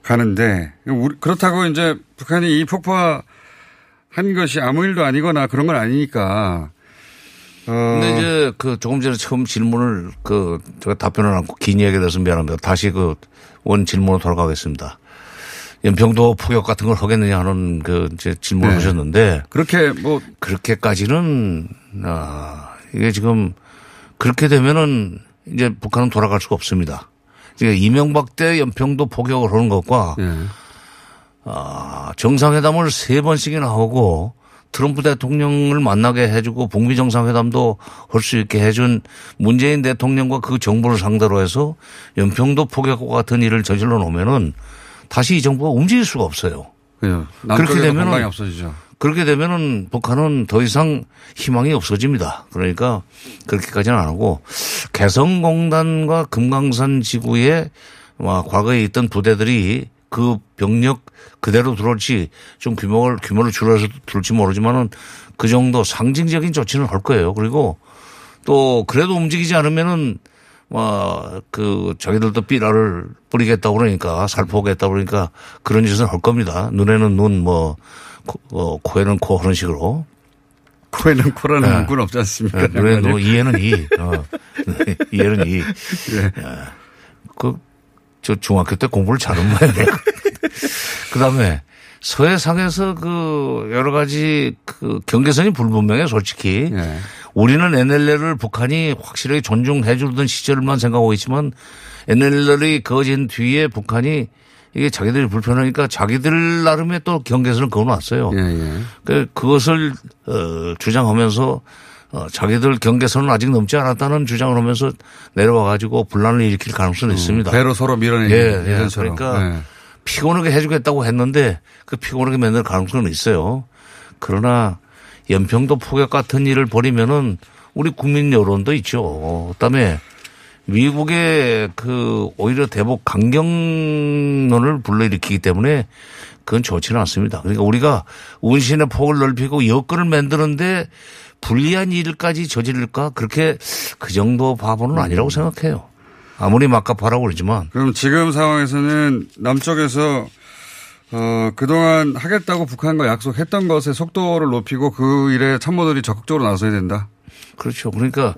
가는데 그렇다고 이제 북한이 이 폭파 한 것이 아무 일도 아니거나 그런 건 아니니까. 어, 근데 이제 그 조금 전에 처음 질문을 그 제가 답변을 않고 긴 이야기에 대해서 미안합니다. 다시 그 원 질문으로 돌아가겠습니다. 연평도 포격 같은 걸 하겠느냐 하는 그 이제 질문을 네. 하셨는데 그렇게 뭐 그렇게까지는 아 이게 지금 그렇게 되면은 이제 북한은 돌아갈 수가 없습니다. 이게 이명박 때 연평도 포격을 하는 것과 예. 아, 정상회담을 세 번씩이나 하고 트럼프 대통령을 만나게 해주고 북미 정상회담도 할 수 있게 해준 문재인 대통령과 그 정부를 상대로 해서 연평도 포격과 같은 일을 저질러 놓으면은 다시 이 정부가 움직일 수가 없어요. 그렇게 그렇게 되면은 없어지죠. 그렇게 되면은 북한은 더 이상 희망이 없어집니다. 그러니까 그렇게까지는 안 하고 개성공단과 금강산 지구에 와 과거에 있던 부대들이 그 병력 그대로 들어올지 좀 규모를 규모를 줄여서 들을지 모르지만은 그 정도 상징적인 조치는 할 거예요. 그리고 또 그래도 움직이지 않으면은 뭐, 그, 자기들도 삐라를 뿌리겠다고 그러니까, 살포겠다고 그러니까 그런 짓은 할 겁니다. 눈에는 눈, 뭐, 코, 어, 코에는 코 하는 식으로. 코에는 코라는 네. 문구는 없지 않습니까? 네, 눈에는 눈, 이에는 이. 어. 이에는 이. 예. 그, 저 중학교 때 공부를 잘한 모양이에요. 그 다음에 서해상에서 그 여러 가지 그 경계선이 불분명해 솔직히. 예. 우리는 NLL을 북한이 확실하게 존중해 주던 시절만 생각하고 있지만 NLL이 거진 뒤에 북한이 이게 자기들이 불편하니까 자기들 나름의 또 경계선을 그어놨어요. 예, 예. 그 그것을 어, 주장하면서 어, 자기들 경계선은 아직 넘지 않았다는 주장을 하면서 내려와 가지고 분란을 일으킬 가능성이 있습니다. 음, 배로 서로 밀어내는 예, 예. 예전처럼. 그러니까 예. 피곤하게 해주겠다고 했는데 그 피곤하게 만들 가능성은 있어요. 그러나 연평도 포격 같은 일을 벌이면은 우리 국민 여론도 있죠. 그다음에 미국의 그 오히려 대북 강경론을 불러일으키기 때문에 그건 좋지는 않습니다. 그러니까 우리가 운신의 폭을 넓히고 여건을 만드는데 불리한 일까지 저지를까 그렇게 그 정도 바보는 아니라고 생각해요. 아무리 막갑하라고 그러지만 그럼 지금 상황에서는 남쪽에서 어, 그동안 하겠다고 북한과 약속했던 것의 속도를 높이고 그 일에 참모들이 적극적으로 나서야 된다. 그렇죠. 그러니까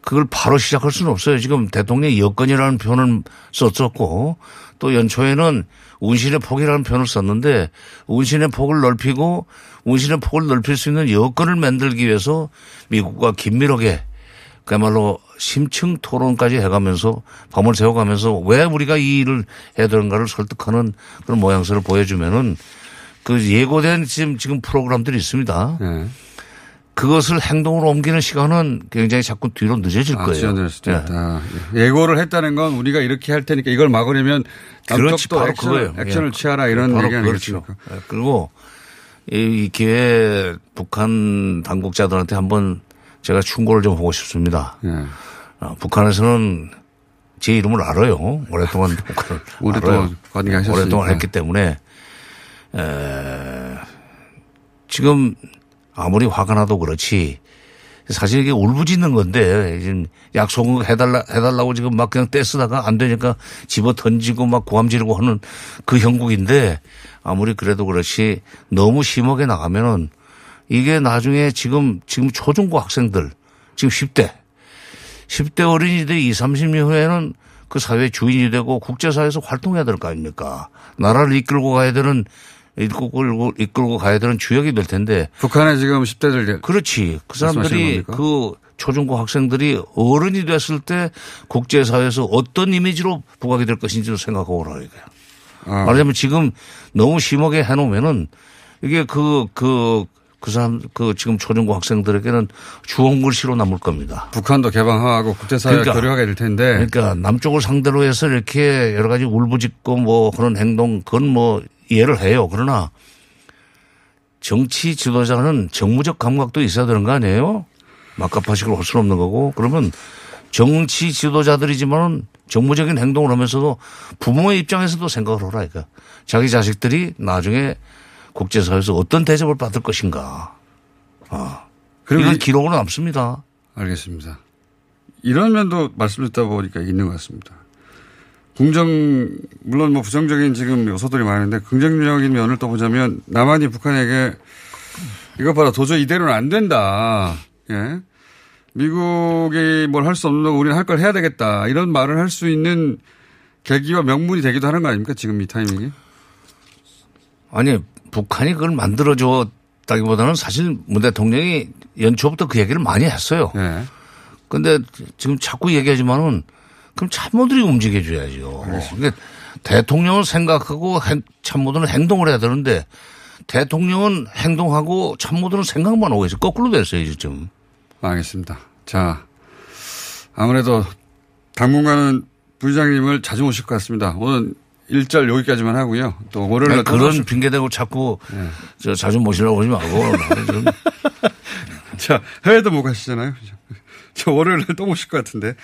그걸 바로 시작할 수는 없어요. 지금 대통령이 여건이라는 표현을 썼었고 또 연초에는 운신의 폭이라는 표현을 썼는데 운신의 폭을 넓히고 운신의 폭을 넓힐 수 있는 여건을 만들기 위해서 미국과 긴밀하게 그야말로 심층 토론까지 해가면서 밤을 새워가면서 왜 우리가 이 일을 해야 되는가를 설득하는 그런 모양새를 보여주면은 그 예고된 지금 지금 프로그램들이 있습니다. 네. 그것을 행동으로 옮기는 시간은 굉장히 자꾸 뒤로 늦어질 아, 거예요. 지연될 수도 예. 있다. 예고를 했다는 건 우리가 이렇게 할 테니까 이걸 막으려면 남쪽도 바로 액션. 액션을 예. 취하라 이런 얘기 그렇죠. 아니겠습니까? 예. 그리고 이 기회에 북한 당국자들한테 한번 제가 충고를 좀 하고 싶습니다. 예. 어, 북한에서는 제 이름을 알아요. 오랫동안 북한을 오랫동안 알아요. 오랫동안 했기 때문에 에, 지금 아무리 화가 나도 그렇지 사실 이게 울부짖는 건데 지금 약속을 해달라 해달라고 지금 막 그냥 떼쓰다가 안 되니까 집어 던지고 막 고함 지르고 하는 그 형국인데 아무리 그래도 그렇지 너무 심하게 나가면은 이게 나중에 지금 지금 초중고 학생들 지금 10대 10대 어린이들이 20, 30년 후에는 그 사회 주인이 되고 국제사회에서 활동해야 될 거 아닙니까? 나라를 이끌고 가야 되는 이끌고, 이끌고 가야 되는 주역이 될 텐데. 북한에 지금 10대들. 그렇지. 그 사람들이? 그 초중고 학생들이 어른이 됐을 때 국제사회에서 어떤 이미지로 부각이 될 것인지도 생각하고 오라 이거야. 아. 말하자면 지금 너무 심하게 해놓으면은 이게 그, 그, 그 사람, 그 지금 초중고 학생들에게는 주홍 글씨로 남을 겁니다. 북한도 개방하고 국제사회와 그러니까. 교류하게 될 텐데. 그러니까 남쪽을 상대로 해서 이렇게 여러 가지 울부짖고 뭐 그런 행동 그건 뭐 이해를 해요. 그러나 정치 지도자는 정무적 감각도 있어야 되는 거 아니에요? 막가파식으로 할 수는 없는 거고 그러면 정치 지도자들이지만은 정무적인 행동을 하면서도 부모의 입장에서도 생각을 하라 이까 자기 자식들이 나중에 국제사회에서 어떤 대접을 받을 것인가. 아. 그리고 이건 이- 기록으로 남습니다. 알겠습니다. 이런 면도 말씀 듣다 보니까 있는 것 같습니다. 긍정, 물론 뭐 부정적인 지금 요소들이 많은데 긍정적인 면을 또 보자면 남한이 북한에게 이것 봐라 도저히 이대로는 안 된다. 예. 미국이 뭘 할 수 없는 거 우리는 할 걸 해야 되겠다. 이런 말을 할 수 있는 계기와 명분이 되기도 하는 거 아닙니까? 지금 이 타이밍이. 아니 북한이 그걸 만들어줬다기보다는 사실 문 대통령이 연초부터 그 얘기를 많이 했어요. 네. 근데 지금 자꾸 얘기하지만은 그럼 참모들이 움직여줘야죠. 그러니까 대통령은 생각하고 행- 참모들은 행동을 해야 되는데 대통령은 행동하고 참모들은 생각만 하고 있어요. 거꾸로 됐어요, 지금. 알겠습니다. 자, 아무래도 당분간은 부의장님을 자주 모실 것 같습니다. 오늘 일절 여기까지만 하고요. 또 월요일에 아니, 또 그런 모실- 핑계 대고 자꾸 네. 저 자주 모시려고 하지 말고 자, 해외도 못 가시잖아요. 저 월요일에 또 모실 것 같은데.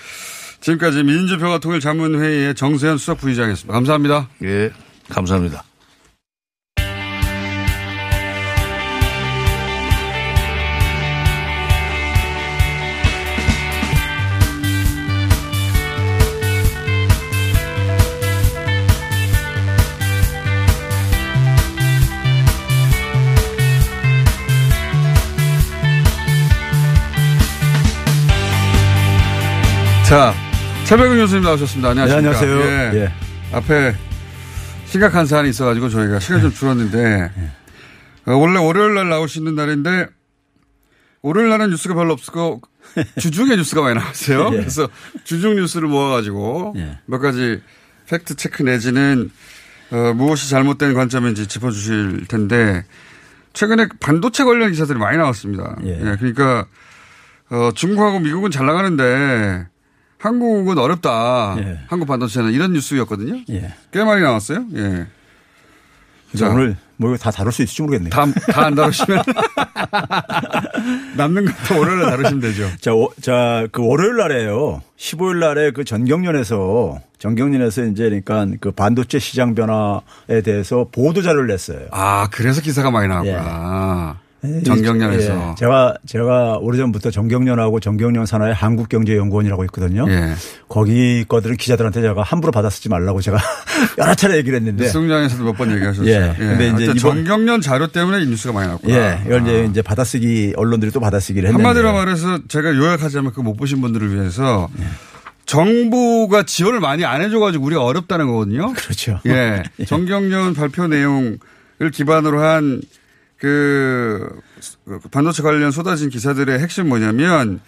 지금까지 민주평화 통일자문회의의 정세현 수석부의장이었습니다. 감사합니다. 예, 감사합니다. 자, 최배근 교수님 나오셨습니다. 안녕하십니까. 네, 안녕하세요. 예. 앞에 심각한 사안이 있어가지고 저희가 시간이 좀 줄었는데, 어, 원래 월요일 날 나오시는 날인데, 월요일 날은 뉴스가 별로 없고, 주중에 뉴스가 많이 나왔어요. 예. 그래서 주중 뉴스를 모아가지고, 예. 몇 가지 팩트 체크 내지는, 어, 무엇이 잘못된 관점인지 짚어주실 텐데, 최근에 반도체 관련 기사들이 많이 나왔습니다. 예. 예, 그러니까, 어, 중국하고 미국은 잘 나가는데, 한국은 어렵다. 예. 한국 반도체는 이런 뉴스였거든요. 예. 꽤 많이 나왔어요. 예. 자, 오늘 뭐 이거 다 다룰 수 있을지 모르겠네요. 다, 다안 다루시면. 남는 것도 월요일에 다루시면 되죠. 자, 워- 자, 그 월요일 날에요. 15일 날에 그 전경련에서 전경련에서 이제 그러니까 그 반도체 시장 변화에 대해서 보도 자료를 냈어요. 아, 그래서 기사가 많이 나왔구나. 전경련에서. 예, 제가 제가 오래전부터 정경련하고 정경련 산하의 한국경제연구원이라고 있거든요. 예. 거기 거들은 기자들한테 제가 함부로 받아 쓰지 말라고 제가 여러 차례 얘기를 했는데 뉴스공장에서도 몇 번 얘기하셨어요. 예. 근데 이제 전경련 자료 때문에 이 뉴스가 많이 나왔구나. 예, 이걸 이제 이제 받아쓰기 언론들이 또 받아쓰기를 했는데 한마디로 말해서 제가 요약하자면 그 못 보신 분들을 위해서 예. 정부가 지원을 많이 안 해줘가지고 우리가 어렵다는 거거든요. 그렇죠. 예. 정경련 발표 내용 을 기반으로 한 그 반도체 관련 쏟아진 기사들의 핵심 뭐냐면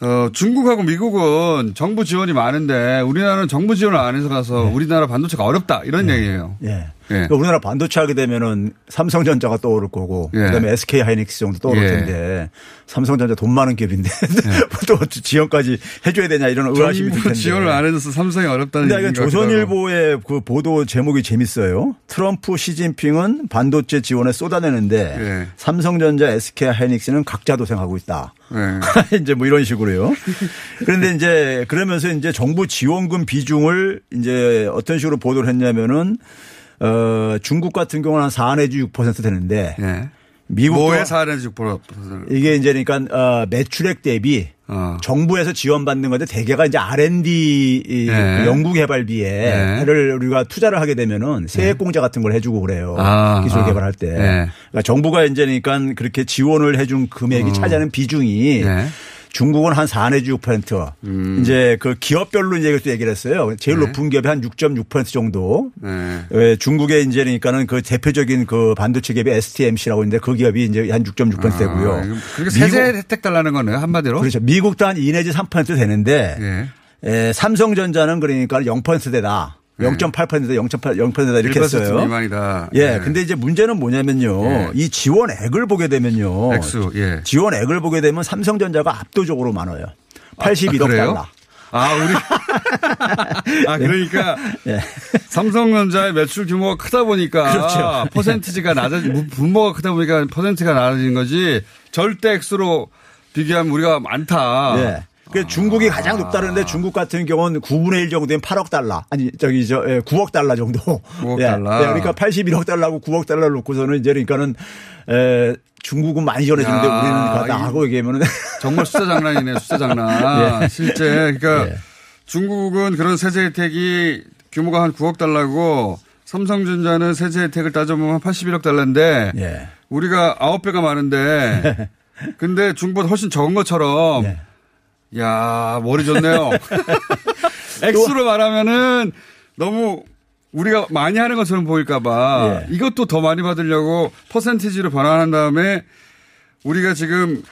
어, 중국하고 미국은 정부 지원이 많은데 우리나라는 정부 지원을 안 해서 가서 우리나라 반도체가 어렵다 이런 얘기예요. 예. 예. 그러니까 우리나라 반도체 하게 되면은 삼성전자가 떠오를 거고 예. 그다음에 SK 하이닉스 정도 떠오를 예. 텐데 삼성전자 돈 많은 기업인데 또 지원까지 해줘야 되냐 이런 의아심이 들 텐데. 지원을 안 해줘서 삼성이 어렵다는 같기도 하고. 조선일보의 그 보도 제목이 재밌어요. 트럼프 시진핑은 반도체 지원에 쏟아내는데 예. 삼성전자, SK 하이닉스는 각자 도생하고 있다. 네. 이제 뭐 이런 식으로요. 그런데 이제 그러면서 이제 정부 지원금 비중을 이제 어떤 식으로 보도를 했냐면은 어 중국 같은 경우는 한 4 내지 6% 되는데 예. 미국도 뭐에 사는지 보러 이게 이제 그러니까 어 매출액 대비 어. 정부에서 지원받는 건데 대개가 이제 R&D 이 네. 그 연구개발비에를 우리가 투자를 하게 되면은 세액공제 같은 걸 해주고 그래요. 아, 기술 아. 개발할 때. 네. 그러니까 정부가 이제 그러니까 그렇게 지원을 해준 금액이 차지하는 비중이 네. 중국은 한 4 내지 6%. 음. 이제 그 기업별로 이제 또 얘기를 했어요. 제일 네. 높은 기업이 한 6.6% 정도. 네. 왜 중국의 이제 그러니까는 그 대표적인 그 반도체 기업이 STMC라고 있는데 그 기업이 이제 한 6.6% 되고요. 아, 그러니까 세제 혜택 달라는 거네요 한마디로. 그렇죠. 미국도 한 2 내지 3% 되는데 예. 에, 삼성전자는 그러니까 0%대다. 0.8%다, 0.8, 0%다 이렇게 1% 했어요. 미만이다. 예. 네. 근데 이제 문제는 뭐냐면요. 예. 이 지원액을 보게 되면요. 액수, 예. 지원액을 보게 되면 삼성전자가 압도적으로 많아요. 81억 그래요? 달러. 아, 우리. 아, 그러니까. 예. 삼성전자의 매출 규모가 크다 보니까. 그렇죠. 퍼센티지가 낮아, 분모가 크다 보니까 퍼센트가 낮아진 거지. 절대 액수로 비교하면 우리가 많다. 예. 그 중국이 가장 높다는데 중국 같은 경우는 9분의 1 정도면 8억 달러. 아니, 저기, 저, 예, 9억 달러 정도. 9억 예. 달러. 예, 그러니까 81억 달러하고 9억 달러 놓고서는 이제 그러니까는, 에, 중국은 많이 전해주는데 야, 우리는 가다 이- 하고 얘기하면은. 정말 숫자 장난이네, 숫자 장난. 예. 실제. 그러니까 예. 중국은 그런 세제 혜택이 규모가 한 9억 달러고 삼성전자는 세제 혜택을 따져보면 81억 달러인데 예. 우리가 9배가 많은데 근데 중국보다 훨씬 적은 것처럼 예. 야 머리 좋네요. 액수로 말하면은 너무 우리가 많이 하는 것처럼 보일까봐 예. 이것도 더 많이 받으려고 퍼센티지로 변환한 다음에 우리가 지금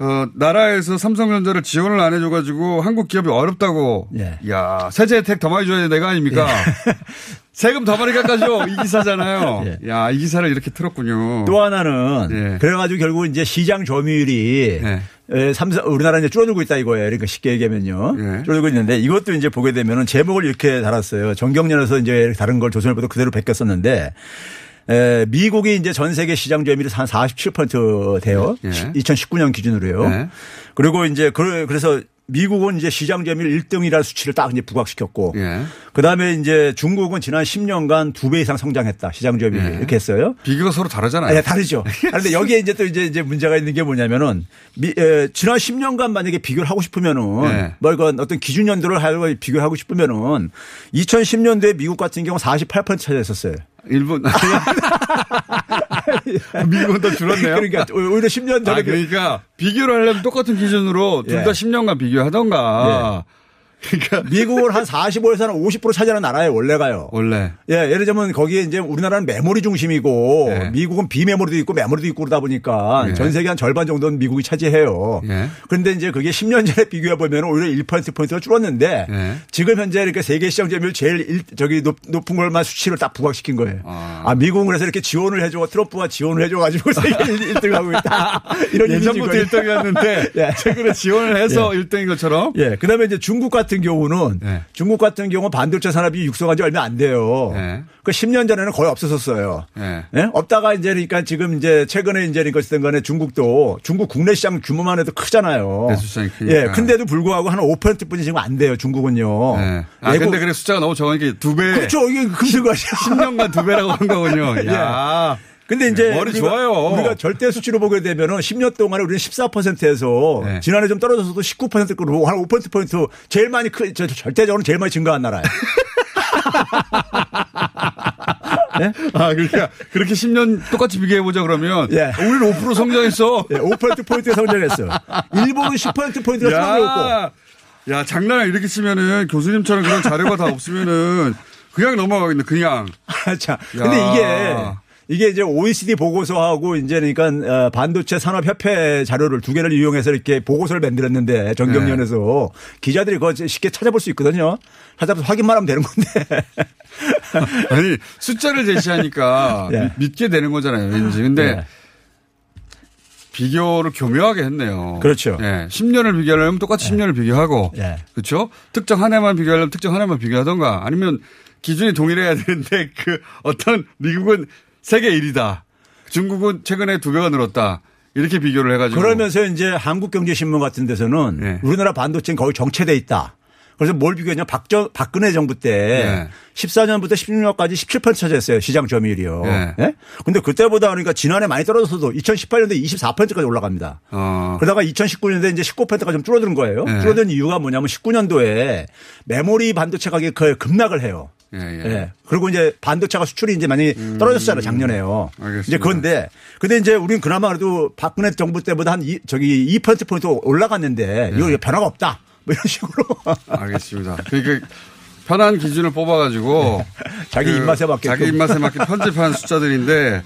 어, 나라에서 삼성전자를 지원을 안 해줘가지고 한국 기업이 어렵다고. 예. 야 세제 혜택 더 많이 줘야 되는 내가 아닙니까? 세금 더 많이 깎아줘. 이 기사잖아요. 예. 야, 이 기사를 이렇게 틀었군요. 또 하나는 예. 그래가지고 결국 이제 시장 점유율이 예. 에, 삼성 우리나라 이제 줄어들고 있다 이거예요. 그러니까 쉽게 얘기하면요. 예. 줄어들고 있는데 이것도 이제 보게 되면은 제목을 이렇게 달았어요. 정경련에서 이제 다른 걸 조선일보도 그대로 베꼈었는데 에, 미국이 이제 전 세계 시장 점유율이 한 47% 돼요. 예. 2019년 기준으로요. 예. 그리고 이제 그- 그래서 미국은 이제 시장 점유율 1등이라는 수치를 딱 이제 부각시켰고 예. 그다음에 이제 중국은 지난 10년간 두 배 이상 성장했다. 시장 점유율 예. 이렇게 했어요. 비교가 서로 다르잖아요. 네, 다르죠. 그런데 여기에 이제 또 이제 이제 문제가 있는 게 뭐냐면은 미, 에, 지난 10년간 만약에 비교를 하고 싶으면은 네. 뭐 이건 어떤 기준 연도를 하고 비교하고 싶으면은 2010년도에 미국 같은 경우 48% 차지했었어요. 일본. 미국은 더 줄었네요. 그러니까 오히려 10년 전에 아, 그러니까 비교를 하려면 똑같은 기준으로 둘다 예. 10년간 비교하던가. 그러니까 미국은 한 45에서 한 50% 차지하는 나라예요, 원래가요. 원래. 예, 예를 들면 거기에 이제 우리나라는 메모리 중심이고 예. 미국은 비메모리도 있고 메모리도 있고 그러다 보니까 예. 전 세계 한 절반 정도는 미국이 차지해요. 예. 그런데 이제 그게 10년 전에 비교해 보면 오히려 1%포인트가 줄었는데 예. 지금 현재 이렇게 세계 시장 점유율 제일 일- 저기 높, 높은 걸만 수치를 딱 부각시킨 거예요. 아, 미국은 그래서 이렇게 지원을 해줘 트럼프가 지원을 해줘 가지고 세계 1등 하고 있다. 이런 예전부터 이미지인 거예요. 1등이었는데 예. 최근에 지원을 해서 예. 1등인 것처럼. 예. 그 다음에 이제 중국 같은 경우는 네. 중국 같은 경우 반도체 산업이 육성한 지 얼마 안 돼요. 그 10년 전에는 거의 없었었어요. 예. 예? 없다가 이제 그러니까 지금 이제 최근에 이제 그러니까 어쨌든 간에 중국도 중국 국내 시장 규모만 해도 크잖아요. 크니까. 예. 근데도 불구하고 한 5%뿐이 지금 안 돼요. 중국은요. 예. 아, 외국- 근데 그래 숫자가 너무 적으니까 두 배. 그렇죠. 이게 것이야. 10년간 두 배라고 한 거군요. 야. 근데 이제 머리 우리가, 좋아요. 우리가 절대 수치로 보게 되면은 10년 동안에 우리는 14%에서 네. 지난해 좀 떨어져서도 19%로 한5% 포인트 제일 많이 크, 저, 절대적으로 제일 많이 증가한 나라예요. 아, 그러니까 그렇게 10년 똑같이 비교해 보자 그러면. 예. 우리는 5% 성장했어. 예, 5% 포인트 성장했어. 일본은 10% 포인트가 성장했고. 야, 야, 장난을 이렇게 치면은 교수님처럼 그런 자료가 다 없으면은 그냥 넘어가겠네, 그냥. 자, 근데 야. 이게 이게 이제 OECD 보고서하고 이제 그러니까 어, 반도체 산업 협회 자료를 두 개를 이용해서 이렇게 보고서를 만들었는데 정경련에서 기자들이 그거 쉽게 찾아볼 수 있거든요. 찾아서 확인만 하면 되는 건데. 아니, 숫자를 제시하니까 예. 믿- 믿게 되는 거잖아요, 왠지. 근데 예. 비교를 교묘하게 했네요. 그렇죠. 예. 10년을 비교하려면 똑같이 10년을 비교하고. 예. 그렇죠? 특정 한 해만 비교하려면 특정 한 해만 비교하던가 아니면 기준이 동일해야 되는데 그 어떤 미국은 세계 1위다. 중국은 최근에 두 배가 늘었다. 이렇게 비교를 해가지고. 그러면서 이제 한국경제신문 같은 데서는 예. 우리나라 반도체는 거의 정체돼 있다. 그래서 뭘 비교했냐 박정 박근혜 정부 때 예. 14년부터 16년까지 17% 차지했어요 시장 점유율이요. 예. 예? 근데 그때보다 그러니까 지난해 많이 떨어졌어도 2018년도에 24%까지 올라갑니다. 어. 그러다가 2019년도에 이제 19%가 좀 줄어드는 거예요. 예. 줄어든 이유가 뭐냐면 19년도에 메모리 반도체 가격이 거의 급락을 해요. 예, 예. 예. 그리고 이제 반도체가 수출이 이제 많이 떨어졌잖아요, 작년에요. 음. 알겠습니다. 이제 그런데, 근데 이제 우리는 그나마 그래도 박근혜 정부 때보다 한 이, 저기 2%포인트 올라갔는데 이거 변화가 없다. 뭐 이런 식으로. 알겠습니다. 그러니까 편한 기준을 뽑아가지고 자기 입맛에 맞게끔. 자기 입맛에 맞게 편집한 숫자들인데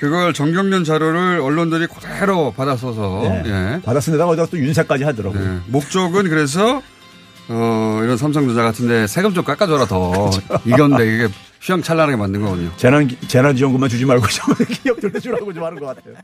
그걸 정경련 자료를 언론들이 그대로 받아 써서 예. 예. 데다가 어디다 또 윤세까지 하더라고요. 예. 목적은 그래서 어, 이런 삼성전자 같은데 세금 좀 깎아줘라 더 이건데 이게 휘황찬란하게 만든 거군요. 재난, 재난지원금만 주지 말고 좀 기업들 주라고 좀 하는 것 같아요.